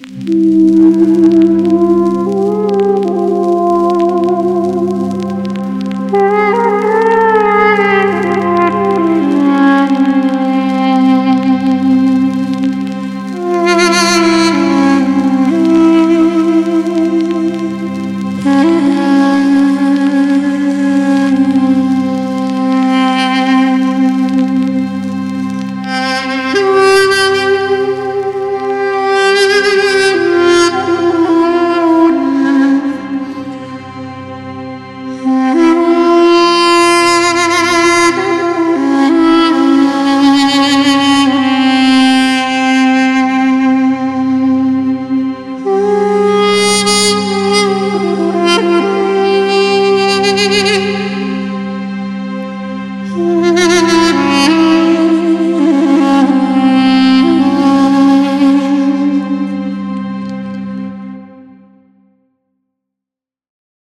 You. you.